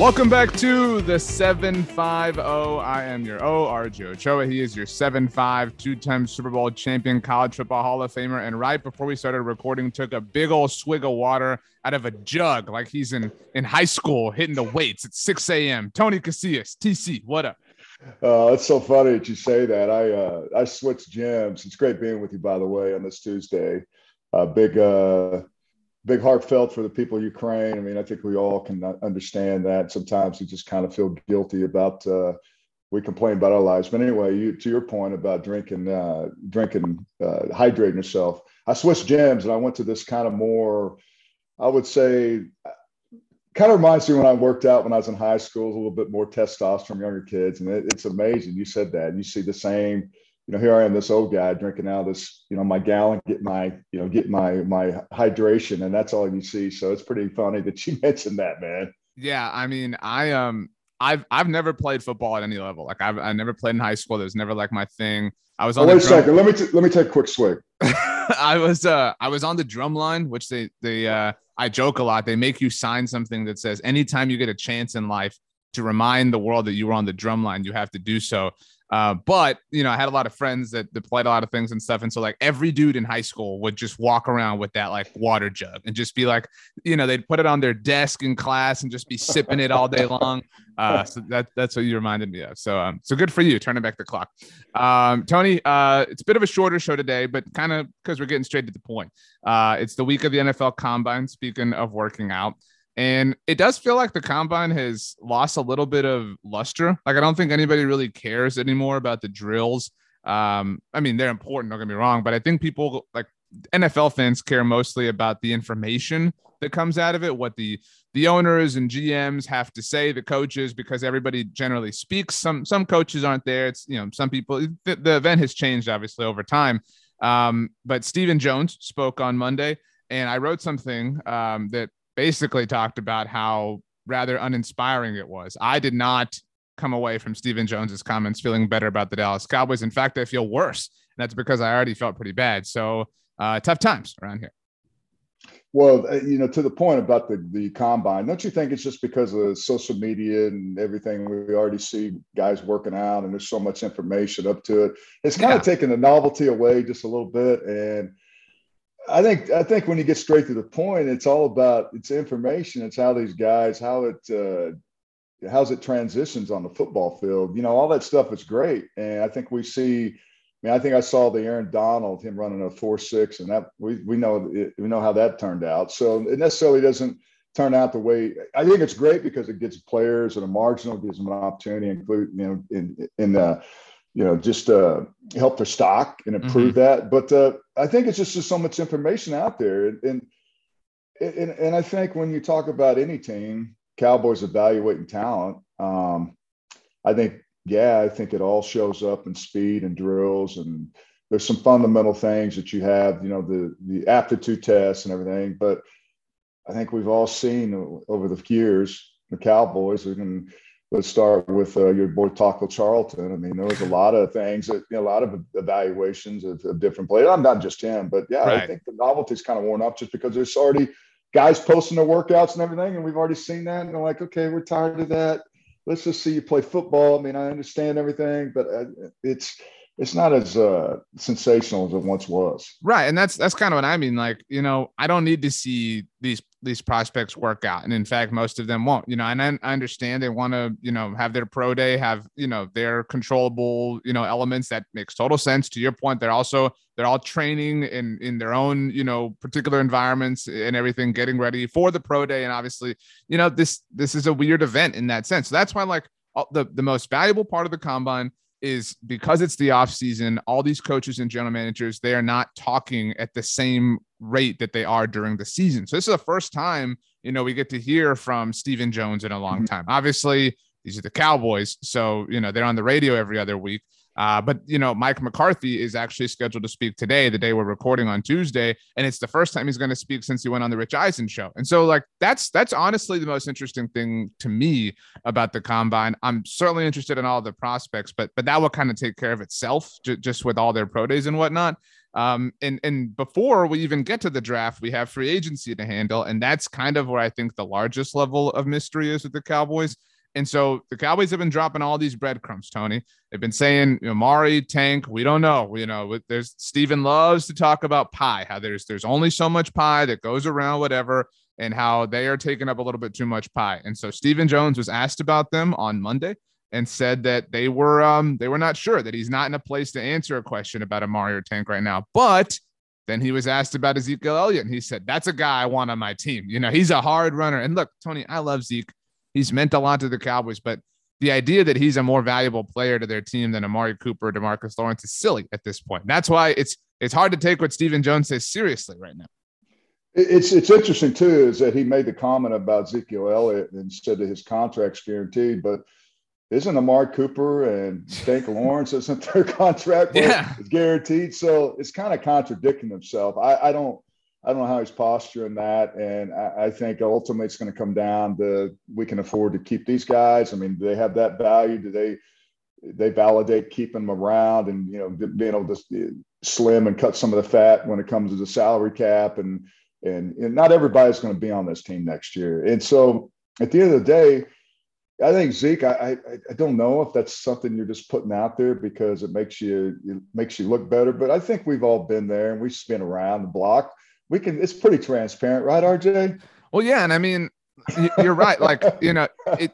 Welcome back to the 75O. I am your O, RJ Ochoa. He is your 7'5, two time Super Bowl champion, college football Hall of Famer. And right before we started recording, took a big old swig of water out of a jug like he's in, in high school hitting the weights at 6 a.m. Tony Casillas, TC, what up? Uh, it's so funny that you say that. I uh, I switched gyms. It's great being with you, by the way, on this Tuesday. Uh, big uh, big heartfelt for the people of Ukraine. I mean, I think we all can understand that. Sometimes we just kind of feel guilty about uh, we complain about our lives. But anyway, you, to your point about drinking, uh, drinking, uh, hydrating yourself. I switched gyms and I went to this kind of more, I would say, kind of reminds me when I worked out when I was in high school, a little bit more testosterone younger kids. And it, it's amazing. You said that. And you see the same you know, here I am, this old guy drinking out of this, you know, my gallon, get my, you know, get my my hydration, and that's all you see. So it's pretty funny that you mentioned that, man. Yeah, I mean, I um, I've I've never played football at any level. Like I've I never played in high school. It was never like my thing. I was on. Oh, wait a second. Let me t- let me take a quick swig. I was uh I was on the drum line, which they they uh I joke a lot. They make you sign something that says anytime you get a chance in life to remind the world that you were on the drum line, you have to do so. Uh, but you know, I had a lot of friends that, that played a lot of things and stuff, and so like every dude in high school would just walk around with that like water jug and just be like, you know, they'd put it on their desk in class and just be sipping it all day long. Uh, so that that's what you reminded me of. So um, so good for you, turning back the clock. Um, Tony, uh, it's a bit of a shorter show today, but kind of because we're getting straight to the point. Uh, it's the week of the NFL Combine. Speaking of working out. And it does feel like the combine has lost a little bit of luster. Like I don't think anybody really cares anymore about the drills. Um, I mean, they're important, don't get me wrong, but I think people like NFL fans care mostly about the information that comes out of it, what the the owners and GMs have to say, the coaches, because everybody generally speaks. Some some coaches aren't there. It's you know some people. The, the event has changed obviously over time. Um, but Stephen Jones spoke on Monday, and I wrote something um, that basically talked about how rather uninspiring it was. I did not come away from Stephen Jones's comments feeling better about the Dallas Cowboys. In fact, I feel worse. And that's because I already felt pretty bad. So uh, tough times around here. Well, uh, you know, to the point about the the combine, don't you think it's just because of social media and everything? We already see guys working out, and there's so much information up to it. It's kind yeah. of taking the novelty away just a little bit, and I think I think when you get straight to the point, it's all about it's information. It's how these guys, how it uh, how's it transitions on the football field. You know, all that stuff is great, and I think we see. I mean, I think I saw the Aaron Donald him running a four six, and that we we know we know how that turned out. So it necessarily doesn't turn out the way I think it's great because it gets players and a marginal gives them an opportunity, include you know in in the you know, just uh, help their stock and improve mm-hmm. that. But uh, I think it's just, just so much information out there, and, and and I think when you talk about any team, Cowboys evaluating talent, um, I think yeah, I think it all shows up in speed and drills, and there's some fundamental things that you have, you know, the the aptitude tests and everything. But I think we've all seen over the years the Cowboys are going let's start with uh, your boy Taco Charlton. I mean, there was a lot of things that you know, a lot of evaluations of, of different players. I'm not just him, but yeah, right. I think the novelty's kind of worn off just because there's already guys posting their workouts and everything, and we've already seen that. And they're like, okay, we're tired of that. Let's just see you play football. I mean, I understand everything, but uh, it's it's not as uh, sensational as it once was. Right, and that's that's kind of what I mean. Like, you know, I don't need to see these these prospects work out, and in fact, most of them won't. You know, and I, I understand they want to, you know, have their pro day, have you know their controllable, you know, elements that makes total sense. To your point, they're also they're all training in in their own, you know, particular environments and everything, getting ready for the pro day, and obviously, you know, this this is a weird event in that sense. So that's why, like, the the most valuable part of the combine is because it's the off season, all these coaches and general managers, they are not talking at the same rate that they are during the season. So this is the first time, you know, we get to hear from Stephen Jones in a long mm-hmm. time. Obviously, these are the Cowboys. So, you know, they're on the radio every other week. Uh, but you know, Mike McCarthy is actually scheduled to speak today, the day we're recording on Tuesday, and it's the first time he's going to speak since he went on the Rich Eisen show. And so, like, that's that's honestly the most interesting thing to me about the combine. I'm certainly interested in all the prospects, but but that will kind of take care of itself j- just with all their pro days and whatnot. Um, and and before we even get to the draft, we have free agency to handle, and that's kind of where I think the largest level of mystery is with the Cowboys. And so the Cowboys have been dropping all these breadcrumbs, Tony. They've been saying, you know, Tank, we don't know. You know, there's Stephen loves to talk about pie, how there's there's only so much pie that goes around, whatever, and how they are taking up a little bit too much pie. And so Stephen Jones was asked about them on Monday and said that they were um they were not sure that he's not in a place to answer a question about Amari or Tank right now. But then he was asked about Ezekiel Elliott, and he said, That's a guy I want on my team. You know, he's a hard runner. And look, Tony, I love Zeke. He's meant a lot to the Cowboys, but the idea that he's a more valuable player to their team than Amari Cooper or Demarcus Lawrence is silly at this point. That's why it's it's hard to take what Stephen Jones says seriously right now. It's it's interesting too is that he made the comment about Ezekiel Elliott and said that his contract's guaranteed, but isn't Amari Cooper and Tank Lawrence isn't their contract yeah. guaranteed? So it's kind of contradicting himself. I, I don't I don't know how he's posturing that. And I, I, think ultimately it's going to come down to we can afford to keep these guys. I mean, do they have that value? Do they they validate keeping them around and you know being able to slim and cut some of the fat when it comes to the salary cap and and, and not everybody's going to be on this team next year. And so at the end of the day, I think Zeke. I, I, I don't know if that's something you're just putting out there because it makes you it makes you look better. But I think we've all been there and we've been around the block we can it's pretty transparent right rj well yeah and i mean you're right like you know it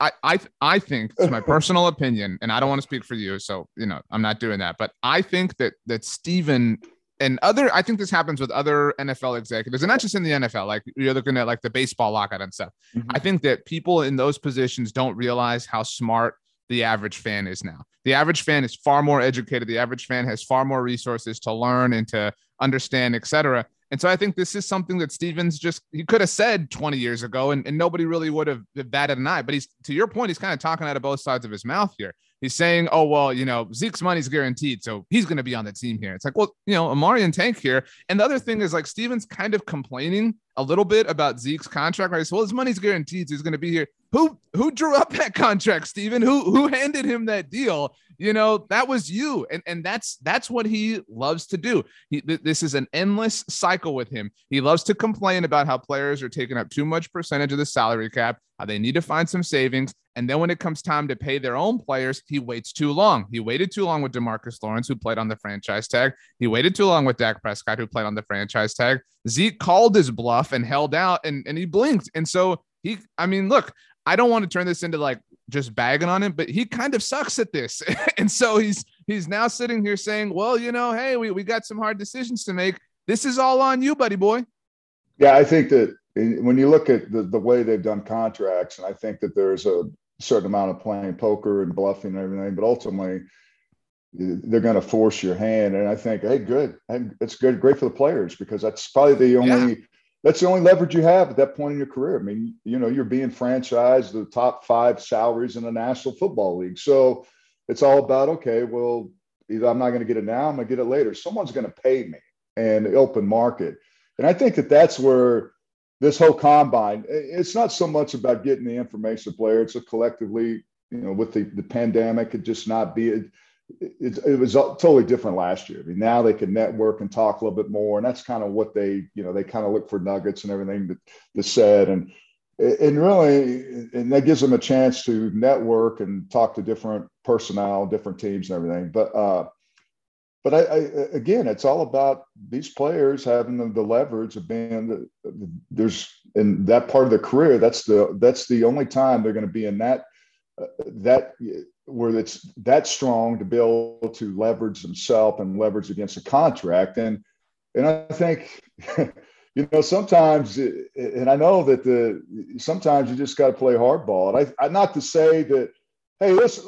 I, I I think it's my personal opinion, and I don't want to speak for you, so you know I'm not doing that. But I think that that Stephen and other, I think this happens with other NFL executives, and not just in the NFL. Like you're looking at like the baseball lockout and stuff. Mm-hmm. I think that people in those positions don't realize how smart the average fan is now. The average fan is far more educated. The average fan has far more resources to learn and to understand, etc. And so I think this is something that Stevens just he could have said 20 years ago and, and nobody really would have batted an eye. But he's to your point, he's kind of talking out of both sides of his mouth here. He's saying, oh, well, you know, Zeke's money's guaranteed. So he's going to be on the team here. It's like, well, you know, Amari and Tank here. And the other thing is like Stevens kind of complaining a little bit about Zeke's contract, right? So, well, his money's guaranteed. So he's going to be here. Who who drew up that contract, Steven? Who who handed him that deal? You know that was you and and that's that's what he loves to do. He, th- this is an endless cycle with him. He loves to complain about how players are taking up too much percentage of the salary cap how they need to find some savings and then when it comes time to pay their own players he waits too long. He waited too long with demarcus lawrence who played on the franchise tag. He waited too long with dak prescott who played on the franchise tag. Zeke called his bluff and held out and, and he blinked. And so he i mean look I don't want to turn this into like just bagging on him, but he kind of sucks at this. and so he's he's now sitting here saying, Well, you know, hey, we, we got some hard decisions to make. This is all on you, buddy boy. Yeah, I think that when you look at the, the way they've done contracts, and I think that there's a certain amount of playing poker and bluffing and everything, but ultimately they're going to force your hand. And I think, hey, good. It's good, great for the players because that's probably the only yeah that's the only leverage you have at that point in your career. I mean, you know, you're being franchised the top five salaries in the National Football League. So it's all about, okay, well, either I'm not going to get it now, I'm going to get it later. Someone's going to pay me and open market. And I think that that's where this whole combine, it's not so much about getting the information player. It's a collectively, you know, with the, the pandemic, it just not be, it, it, was totally different last year. I mean, now they can network and talk a little bit more, and that's kind of what they, you know, they kind of look for nuggets and everything that, that said, and and really, and that gives them a chance to network and talk to different personnel, different teams, and everything. But uh, but I, I, again, it's all about these players having the, the leverage of being the, the, there's in that part of their career. That's the that's the only time they're going to be in that uh, that where it's that strong to be able to leverage themselves and leverage against a contract. And and I think you know sometimes and I know that the sometimes you just got to play hardball. And I, I not to say that hey, let's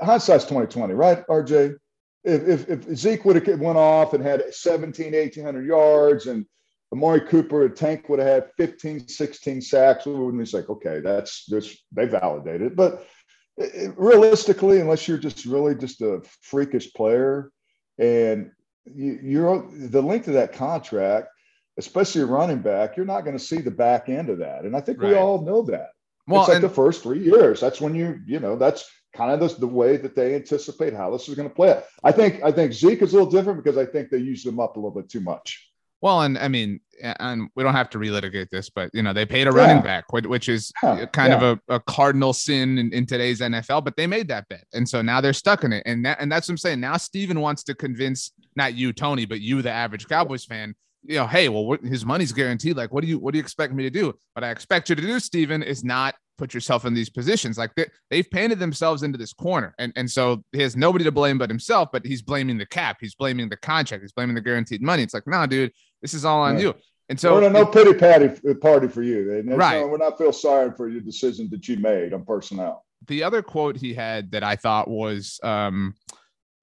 hindsight's 2020, right, RJ? if, if, if Zeke would have went off and had 17, 1800 yards and Amari Cooper, a tank would have had 15, 16 sacks, we wouldn't be like, okay, that's this, they validated. But realistically, unless you're just really just a freakish player and you, you're the length of that contract, especially a running back, you're not going to see the back end of that. And I think right. we all know that. Well, it's like and, the first three years. That's when you, you know, that's kind of the, the way that they anticipate how this is going to play out. I think I think Zeke is a little different because I think they use them up a little bit too much. Well, and I mean, and we don't have to relitigate this, but you know, they paid a yeah. running back, which is yeah. kind yeah. of a, a, cardinal sin in, in, today's NFL. But they made that bet, and so now they're stuck in it. And that, and that's what I'm saying. Now Steven wants to convince not you, Tony, but you, the average Cowboys fan, you know, hey, well, what, his money's guaranteed. Like, what do you what do you expect me to do? What I expect you to do, Steven, is not put yourself in these positions. Like they, they've painted themselves into this corner. And, and so he has nobody to blame but himself, but he's blaming the cap. He's blaming the contract. He's blaming the guaranteed money. It's like, nah, dude, this is all on you. And so we're no pity party party for you. And right. No, we're not feel sorry for your decision that you made on personnel. The other quote he had that I thought was um,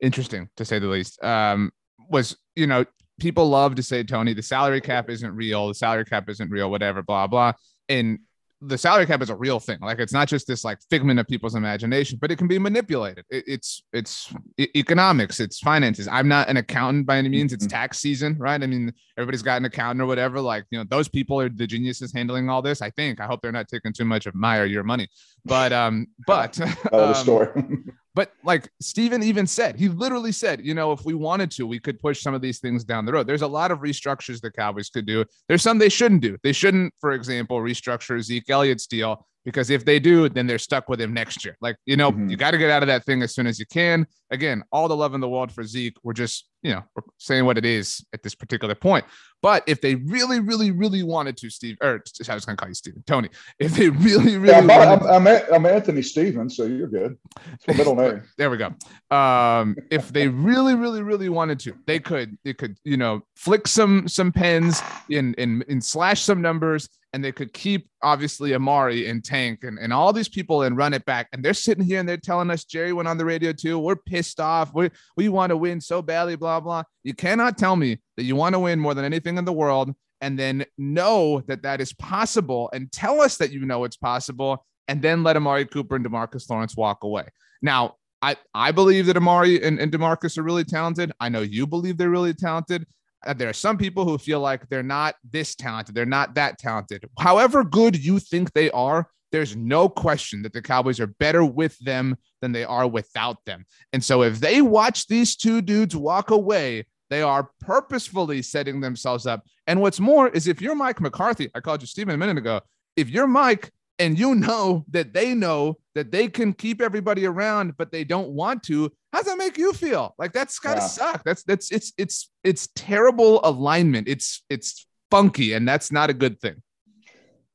interesting to say the least um, was, you know, people love to say, Tony, the salary cap isn't real. The salary cap isn't real, whatever, blah, blah. And the salary cap is a real thing. Like it's not just this like figment of people's imagination, but it can be manipulated. It, it's it's economics, it's finances. I'm not an accountant by any means. It's mm-hmm. tax season, right? I mean, everybody's got an accountant or whatever. Like you know, those people are the geniuses handling all this. I think. I hope they're not taking too much of my or your money. But um, but um, story. But like Steven even said, he literally said, you know, if we wanted to, we could push some of these things down the road. There's a lot of restructures the Cowboys could do. There's some they shouldn't do. They shouldn't, for example, restructure Zeke Elliott's deal because if they do, then they're stuck with him next year. Like, you know, mm-hmm. you got to get out of that thing as soon as you can. Again, all the love in the world for Zeke. We're just, you know, saying what it is at this particular point. But if they really, really, really wanted to, Steve, or I was going to call you Steven, Tony, if they really, really yeah, wanted I'm, I'm, I'm, Anthony Stevens, so you're good. It's middle name. there we go. Um, if they really, really, really wanted to, they could, they could, you know, flick some, some pens and, and, and slash some numbers and they could keep obviously Amari and Tank and, and all these people and run it back. And they're sitting here and they're telling us Jerry went on the radio too. We're pissed off. We we want to win so badly, blah, blah. You cannot tell me that you want to win more than anything in the world and then know that that is possible and tell us that you know it's possible and then let Amari Cooper and Demarcus Lawrence walk away. Now, I, I believe that Amari and, and Demarcus are really talented. I know you believe they're really talented. Uh, there are some people who feel like they're not this talented, they're not that talented. However good you think they are, there's no question that the Cowboys are better with them than they are without them. And so if they watch these two dudes walk away, they are purposefully setting themselves up. And what's more is if you're Mike McCarthy, I called you Steven a minute ago. If you're Mike and you know that they know that they can keep everybody around, but they don't want to, how's that make you feel? Like that's gotta yeah. suck. That's that's it's it's it's terrible alignment. It's it's funky, and that's not a good thing.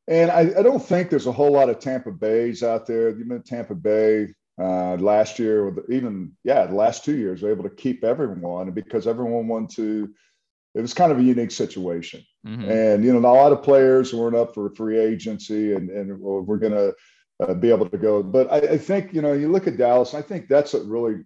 And I, I don't think there's a whole lot of Tampa Bays out there. Even Tampa Bay uh, last year, or even yeah, the last two years, were able to keep everyone because everyone wanted to. It was kind of a unique situation, mm-hmm. and you know, a lot of players weren't up for free agency, and and we're going to uh, be able to go. But I, I, think you know, you look at Dallas, I think that's what really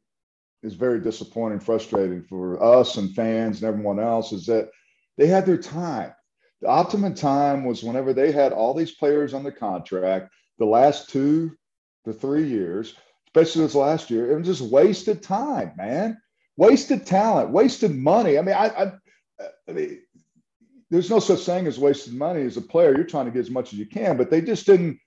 is very disappointing, frustrating for us and fans and everyone else is that they had their time. The optimum time was whenever they had all these players on the contract. The last two to three years, especially this last year, it was just wasted time, man. Wasted talent, wasted money. I mean, I, I, I mean, there's no such thing as wasted money as a player. You're trying to get as much as you can, but they just didn't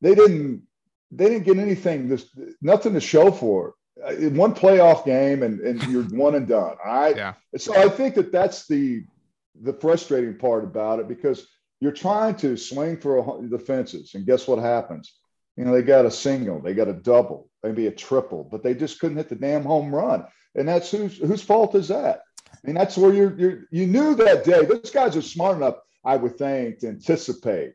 they didn't they didn't get anything this nothing to show for it. Uh, in one playoff game and, and you're one and done. All right yeah. so i think that that's the the frustrating part about it because you're trying to swing for a, the fences. And guess what happens? You know they got a single they got a double maybe a triple but they just couldn't hit the damn home run. And that's whose whose fault is that? I mean, that's where you're, you're you knew that day. Those guys are smart enough, I would think, to anticipate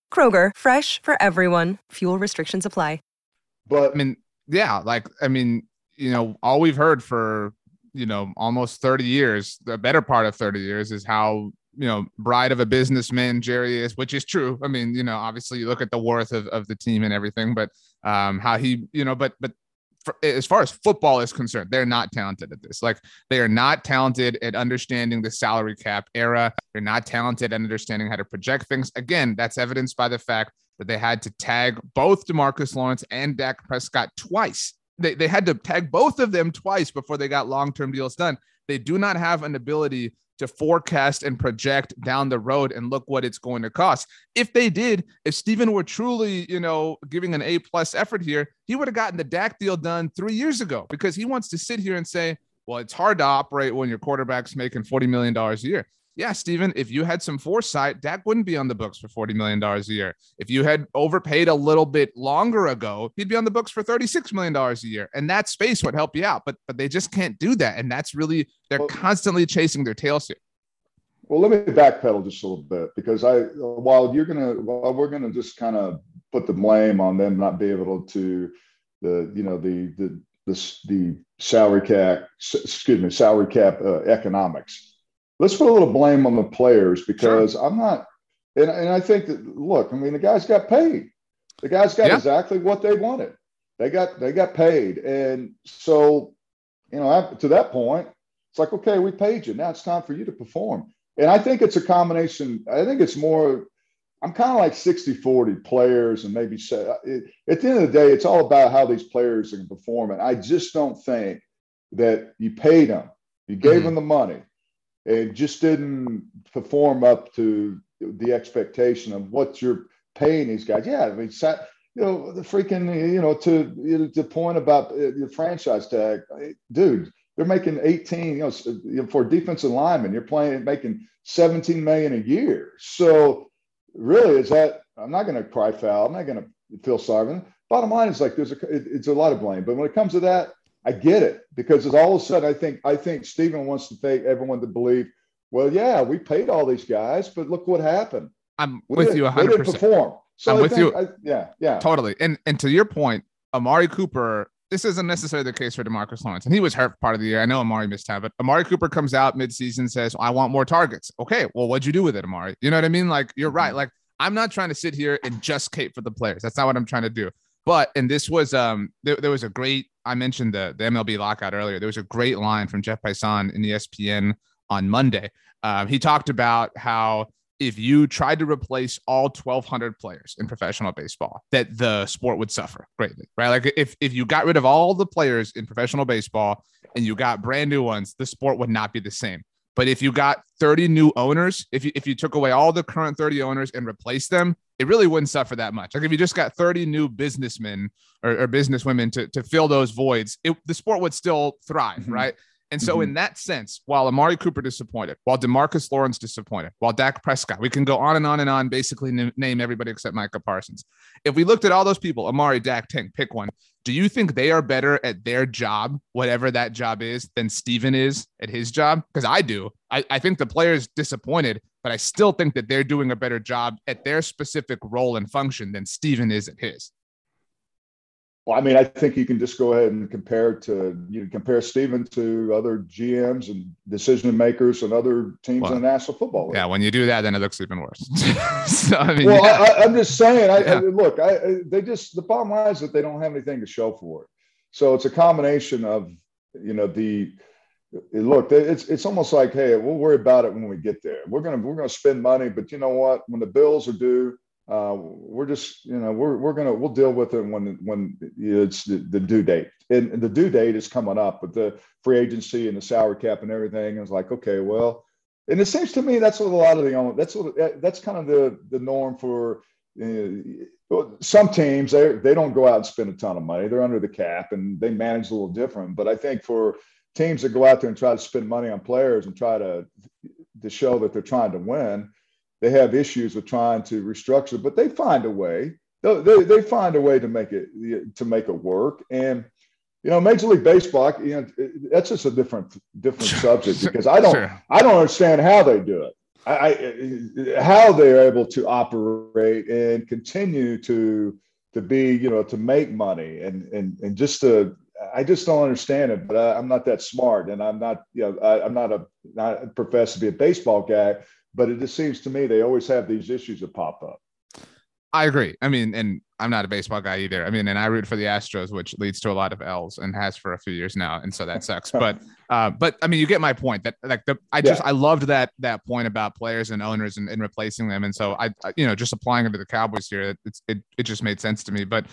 Kroger, fresh for everyone. Fuel restrictions apply. But I mean, yeah, like I mean, you know, all we've heard for you know almost 30 years, the better part of 30 years, is how you know bride of a businessman Jerry is, which is true. I mean, you know, obviously you look at the worth of, of the team and everything, but um, how he, you know, but but as far as football is concerned, they're not talented at this. Like they are not talented at understanding the salary cap era. They're not talented at understanding how to project things. Again, that's evidenced by the fact that they had to tag both Demarcus Lawrence and Dak Prescott twice. They, they had to tag both of them twice before they got long term deals done. They do not have an ability to forecast and project down the road and look what it's going to cost. If they did, if Stephen were truly, you know, giving an A plus effort here, he would have gotten the Dak deal done three years ago because he wants to sit here and say, well, it's hard to operate when your quarterback's making $40 million a year yeah, Stephen, if you had some foresight, Dak wouldn't be on the books for $40 million a year. If you had overpaid a little bit longer ago, he'd be on the books for $36 million a year. And that space would help you out. But but they just can't do that. And that's really they're well, constantly chasing their tails here. Well, let me backpedal just a little bit because I while you're gonna while we're gonna just kind of put the blame on them not being able to the you know the the the, the salary cap excuse me salary cap uh, economics let's put a little blame on the players because sure. I'm not, and, and I think that look, I mean, the guys got paid. The guys got yeah. exactly what they wanted. They got they got paid, and so you know to that point, it's like okay, we paid you. Now it's time for you to perform. And I think it's a combination. I think it's more. I'm kind of like 60 40 players, and maybe say, it, at the end of the day, it's all about how these players can perform. And I just don't think that you paid them, you gave mm-hmm. them the money, and just didn't perform up to the expectation of what you're paying these guys. Yeah, I mean, sat, you know, the freaking, you know, to you know, the point about uh, the franchise tag, dude, they're making 18, you know, for defensive lineman, you're playing making 17 million a year. So really, is that I'm not going to cry foul. I'm not going to feel sorry. Bottom line is like there's a it's a lot of blame, but when it comes to that, I get it because it's all of a sudden I think I think Stephen wants to take everyone to believe, well, yeah, we paid all these guys, but look what happened. I'm we with you 100. percent Perform. So I'm I with you. I, yeah, yeah, totally. And and to your point, Amari Cooper. This isn't necessarily the case for Demarcus Lawrence, and he was hurt part of the year. I know Amari missed time, but Amari Cooper comes out midseason and says, "I want more targets." Okay, well, what'd you do with it, Amari? You know what I mean? Like you're right. Mm-hmm. Like I'm not trying to sit here and just cape for the players. That's not what I'm trying to do. But and this was um there, there was a great I mentioned the the MLB lockout earlier. There was a great line from Jeff Passan in the ESPN on Monday. Um, he talked about how if you tried to replace all 1200 players in professional baseball that the sport would suffer greatly right like if, if you got rid of all the players in professional baseball and you got brand new ones the sport would not be the same but if you got 30 new owners, if you, if you took away all the current 30 owners and replaced them, it really wouldn't suffer that much. Like if you just got 30 new businessmen or, or businesswomen to, to fill those voids, it, the sport would still thrive, mm-hmm. right? And so, mm-hmm. in that sense, while Amari Cooper disappointed, while Demarcus Lawrence disappointed, while Dak Prescott, we can go on and on and on, basically n- name everybody except Micah Parsons. If we looked at all those people, Amari, Dak, Tank, pick one. Do you think they are better at their job, whatever that job is, than Stephen is at his job? Because I do. I, I think the player's disappointed, but I still think that they're doing a better job at their specific role and function than Stephen is at his. Well, I mean, I think you can just go ahead and compare to you compare Stephen to other GMs and decision makers and other teams well, in the National Football League. Yeah, when you do that, then it looks even worse. so, I mean, well, yeah. I, am just saying. I, yeah. I, look, I, they just the bottom line is that they don't have anything to show for it. So it's a combination of you know the look. It's it's almost like, hey, we'll worry about it when we get there. We're gonna we're gonna spend money, but you know what? When the bills are due, uh, we're just you know we're we're gonna we'll deal with it when when it's the, the due date and, and the due date is coming up with the free agency and the salary cap and everything. It's like okay, well, and it seems to me that's what a lot of the that's what that's kind of the the norm for. Uh, some teams they they don't go out and spend a ton of money. They're under the cap and they manage a little different. But I think for teams that go out there and try to spend money on players and try to to show that they're trying to win, they have issues with trying to restructure, but they find a way. They, they, they find a way to make it to make it work. And you know, Major League Baseball, you know, that's just a different different subject because I don't sure. I don't understand how they do it. I, I, how they're able to operate and continue to to be you know to make money and and and just to I just don't understand it. But I, am not that smart, and I'm not you know I, am not a not profess to be a baseball guy. But it just seems to me they always have these issues that pop up. I agree. I mean, and I'm not a baseball guy either. I mean, and I root for the Astros, which leads to a lot of L's and has for a few years now, and so that sucks. but, uh, but I mean, you get my point. That like the I just yeah. I loved that that point about players and owners and, and replacing them, and so I, I, you know just applying it to the Cowboys here, it's it it just made sense to me. But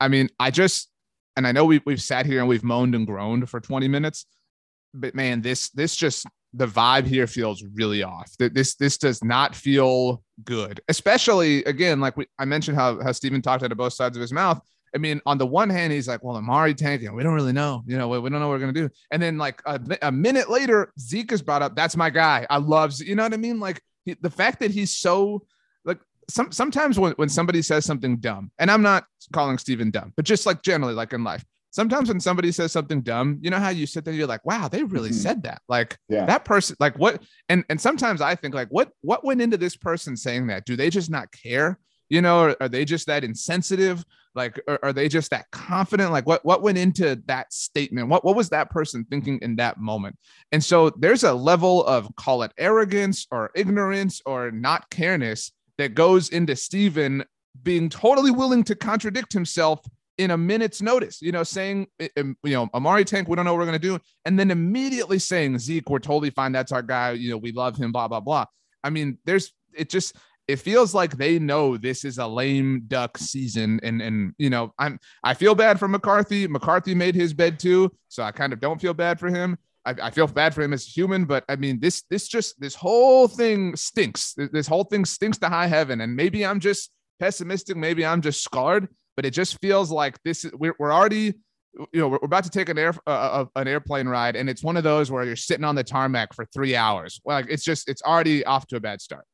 I mean, I just and I know we we've sat here and we've moaned and groaned for 20 minutes, but man, this this just the vibe here feels really off. This this does not feel good, especially again, like we, I mentioned how how Stephen talked out of both sides of his mouth. I mean, on the one hand, he's like, "Well, Amari tanking, we don't really know, you know, we, we don't know what we're gonna do." And then like a, a, minute later, Zeke is brought up. That's my guy. I love, you know what I mean? Like he, the fact that he's so some sometimes when when somebody says something dumb, and I'm not calling Stephen dumb, but just like generally, like in life, sometimes when somebody says something dumb, you know how you sit there, you're like, wow, they really mm-hmm. said that. Like yeah. that person, like what? And and sometimes I think like, what what went into this person saying that? Do they just not care? You know, or are they just that insensitive? Like, are, are they just that confident? Like, what what went into that statement? What what was that person thinking in that moment? And so there's a level of call it arrogance or ignorance or not careness that goes into Stephen being totally willing to contradict himself in a minute's notice, you know, saying, eh, you know, Amari Tank, we don't know what we're going to do. And then immediately saying, Zeke, we're totally fine. That's our guy. You know, we love him, blah, blah, blah. I mean, there's, it just, it feels like they know this is a lame duck season. And, and, you know, I'm, I feel bad for McCarthy. McCarthy made his bed too. So I kind of don't feel bad for him. I, I feel bad for him as a human, but I mean, this, this just, this whole thing stinks. This whole thing stinks to high heaven. And maybe I'm just pessimistic. Maybe I'm just scarred but it just feels like this is we're, we're already you know we're, about to take an air uh, uh, an airplane ride and it's one of those where you're sitting on the tarmac for three hours like it's just it's already off to a bad start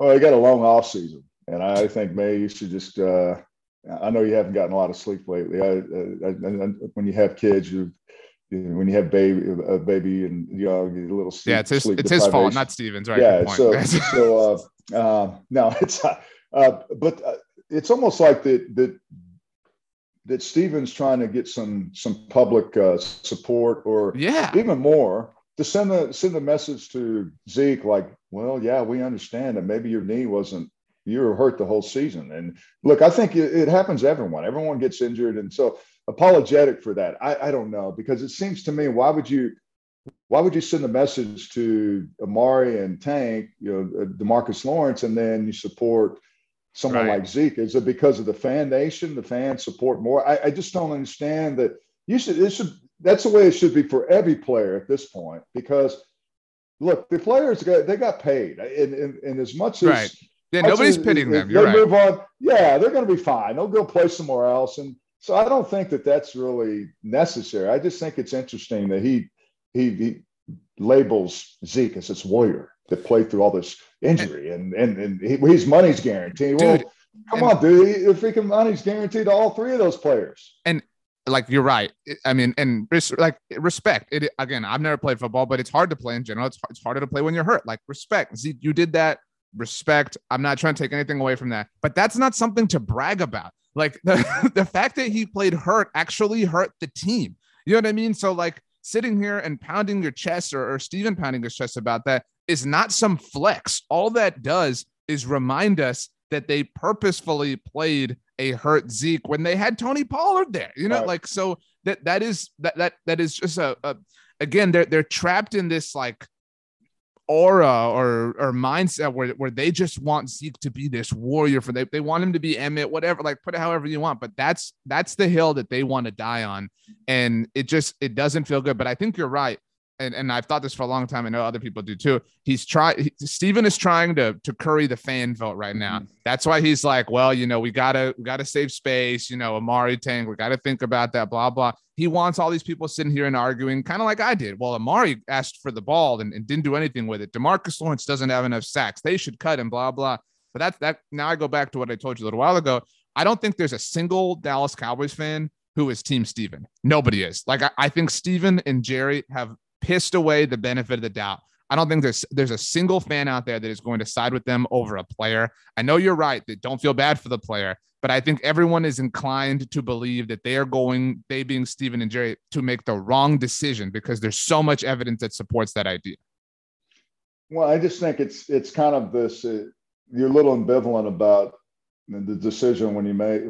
well you got a long off season and i think may you should just uh i know you haven't gotten a lot of sleep lately I, I, I when you have kids you when you have baby a baby and you know a little sleep, yeah it's his it's his fault not Stevens right yeah so so uh, uh, no it's uh, uh but uh, it's almost like that that that Stephen's trying to get some some public uh, support or yeah. even more to send a send a message to Zeke like well yeah we understand that maybe your knee wasn't you were hurt the whole season. And look I think it, it happens to everyone. Everyone gets injured. And so apologetic for that I, I don't know because it seems to me why would you why would you send a message to Amari and Tank you know uh, Demarcus Lawrence and then you support someone right. like Zeke? Is it because of the fan nation, the fans support more? I, I just don't understand that. You should. It should. That's the way it should be for every player at this point. Because look, the players got they got paid, and, and, and as much as right. Yeah, nobody's as, pitting them. You're they right. move on. Yeah, they're going to be fine. They'll go play somewhere else, and so I don't think that that's really necessary. I just think it's interesting that he he, he labels Zeke as this warrior that played through all this injury and and, and he, his money's guaranteed. Dude, well, come on, dude. The freaking money's guaranteed to all three of those players. And like you're right. I mean, and res- like respect. It again. I've never played football, but it's hard to play in general. It's it's harder to play when you're hurt. Like respect. Zeke, you did that. Respect. I'm not trying to take anything away from that, but that's not something to brag about. Like the the fact that he played hurt actually hurt the team. You know what I mean? So like sitting here and pounding your chest or, or Stephen pounding his chest about that is not some flex. All that does is remind us that they purposefully played a hurt Zeke when they had Tony Pollard there. You know, right. like so that that is that that that is just a, a again they're they're trapped in this like aura or or mindset where, where they just want Zeke to be this warrior for they, they want him to be Emmitt, whatever, like put it however you want. But that's that's the hill that they want to die on. And it just it doesn't feel good. But I think you're right and, and I've thought this for a long time. I know other people do too. He's trying. Steven is trying to to curry the fan vote right now. Mm-hmm. That's why he's like, well, you know, we gotta we gotta save space. You know, Amari Tank. We gotta think about that. Blah blah. He wants all these people sitting here and arguing, kind of like I did. Well, Amari asked for the ball and, and didn't do anything with it. Demarcus Lawrence doesn't have enough sacks. They should cut him. Blah blah. But that's that. Now I go back to what I told you a little while ago. I don't think there's a single Dallas Cowboys fan who is Team Steven. Nobody is. Like I, I think Steven and Jerry have pissed away the benefit of the doubt. I don't think there's there's a single fan out there that is going to side with them over a player. I know you're right that don't feel bad for the player, but I think everyone is inclined to believe that they are going, they being Steven and Jerry, to make the wrong decision because there's so much evidence that supports that idea. Well, I just think it's it's kind of this. Uh, you're a little ambivalent about the decision when you make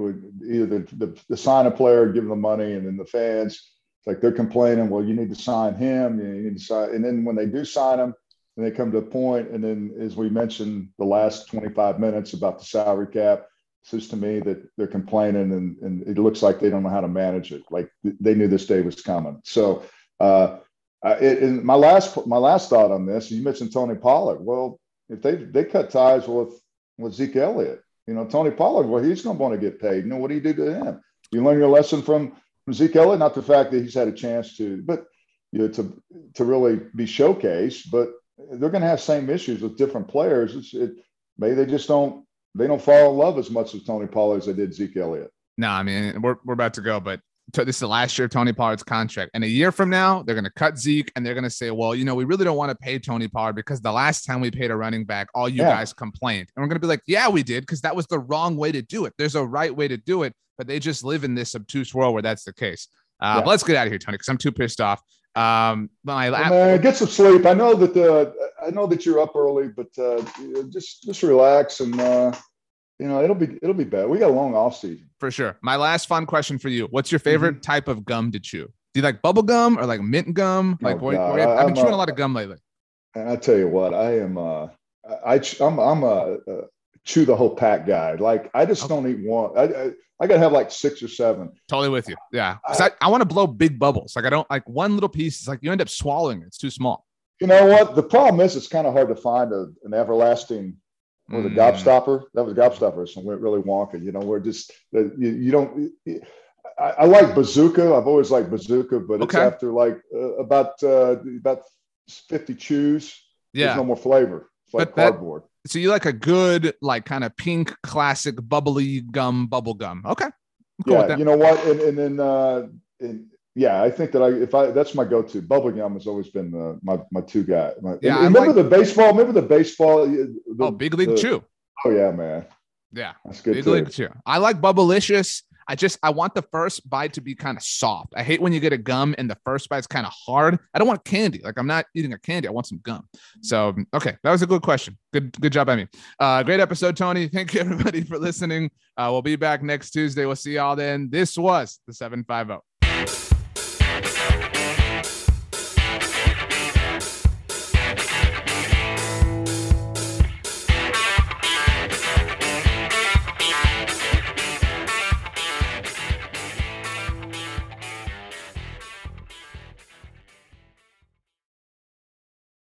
either the, the, the sign a player, give them the money, and then the fans it's like they're complaining, well, you need to sign him. You need to sign. And then when they do sign him, and they come to a point, and then as we mentioned the last 25 minutes about the salary cap, it says to me that they're complaining and, and it looks like they don't know how to manage it. Like they knew this day was coming. So uh, it, my last my last thought on this, you mentioned Tony Pollard. Well, if they they cut ties with with Zeke Elliott, you know Tony Pollard, well, he's going to want to get paid. You know what do you do to him? You learn your lesson from from Zeke Elliott, not the fact that he's had a chance to, but you know, to to really be showcased. But they're going to have same issues with different players. It's, it, maybe they just don't they don't fall in love as much with Tony Pollard as they did Zeke Elliott. No, I mean we're we're about to go, but this is the last year of Tony Pollard's contract. And a year from now, they're going to cut Zeke and they're going to say, well, you know, we really don't want to pay Tony Pollard because the last time we paid a running back, all you yeah. guys complained. And we're going to be like, yeah, we did because that was the wrong way to do it. There's a right way to do it but they just live in this obtuse world where that's the case. Uh, yeah. But let's get out of here, Tony, because I'm too pissed off. Um, my la- man, get some sleep. I know that uh, I know that you're up early, but uh, just just relax and uh, you know it'll be it'll be bad. We got a long off season for sure. My last fun question for you: What's your favorite mm-hmm. type of gum to chew? Do you like bubble gum or like mint gum? Oh, like, oh, boy, boy, I've been chewing a, a lot of gum lately. And I tell you what, I am. Uh, I I'm I'm a, a chew the whole pack guy. Like I just okay. don't eat one. I, I, I gotta have like six or seven. Totally with you. Yeah. I, I, I want to blow big bubbles. Like I don't like one little piece. It's like you end up swallowing it. It's too small. You know what? The problem is it's kind of hard to find a, an everlasting or the mm. gobstopper. That was a gobstopper. So we went really wonky. You know, we're just you, you don't. I, I, like bazooka. I've always liked bazooka, but it's after like uh, about uh, about fifty chews. Yeah, there's no more flavor. It's like but cardboard. That, so you like a good, like kind of pink, classic, bubbly gum, bubble gum. Okay. Cool yeah. You know what? And, and then, uh, and yeah, I think that I, if I, that's my go-to. Bubble gum has always been uh, my my two guy. My, yeah. remember like, the baseball? Remember the baseball? The, oh, big league the, chew. Oh yeah, man. Yeah, that's good. Big too. league chew. I like Bubblicious. I just I want the first bite to be kind of soft. I hate when you get a gum and the first bite's kind of hard. I don't want candy. Like I'm not eating a candy. I want some gum. So okay, that was a good question. Good good job, Emmy. Uh, great episode, Tony. Thank you everybody for listening. Uh, we'll be back next Tuesday. We'll see y'all then. This was the seven five zero. Oh.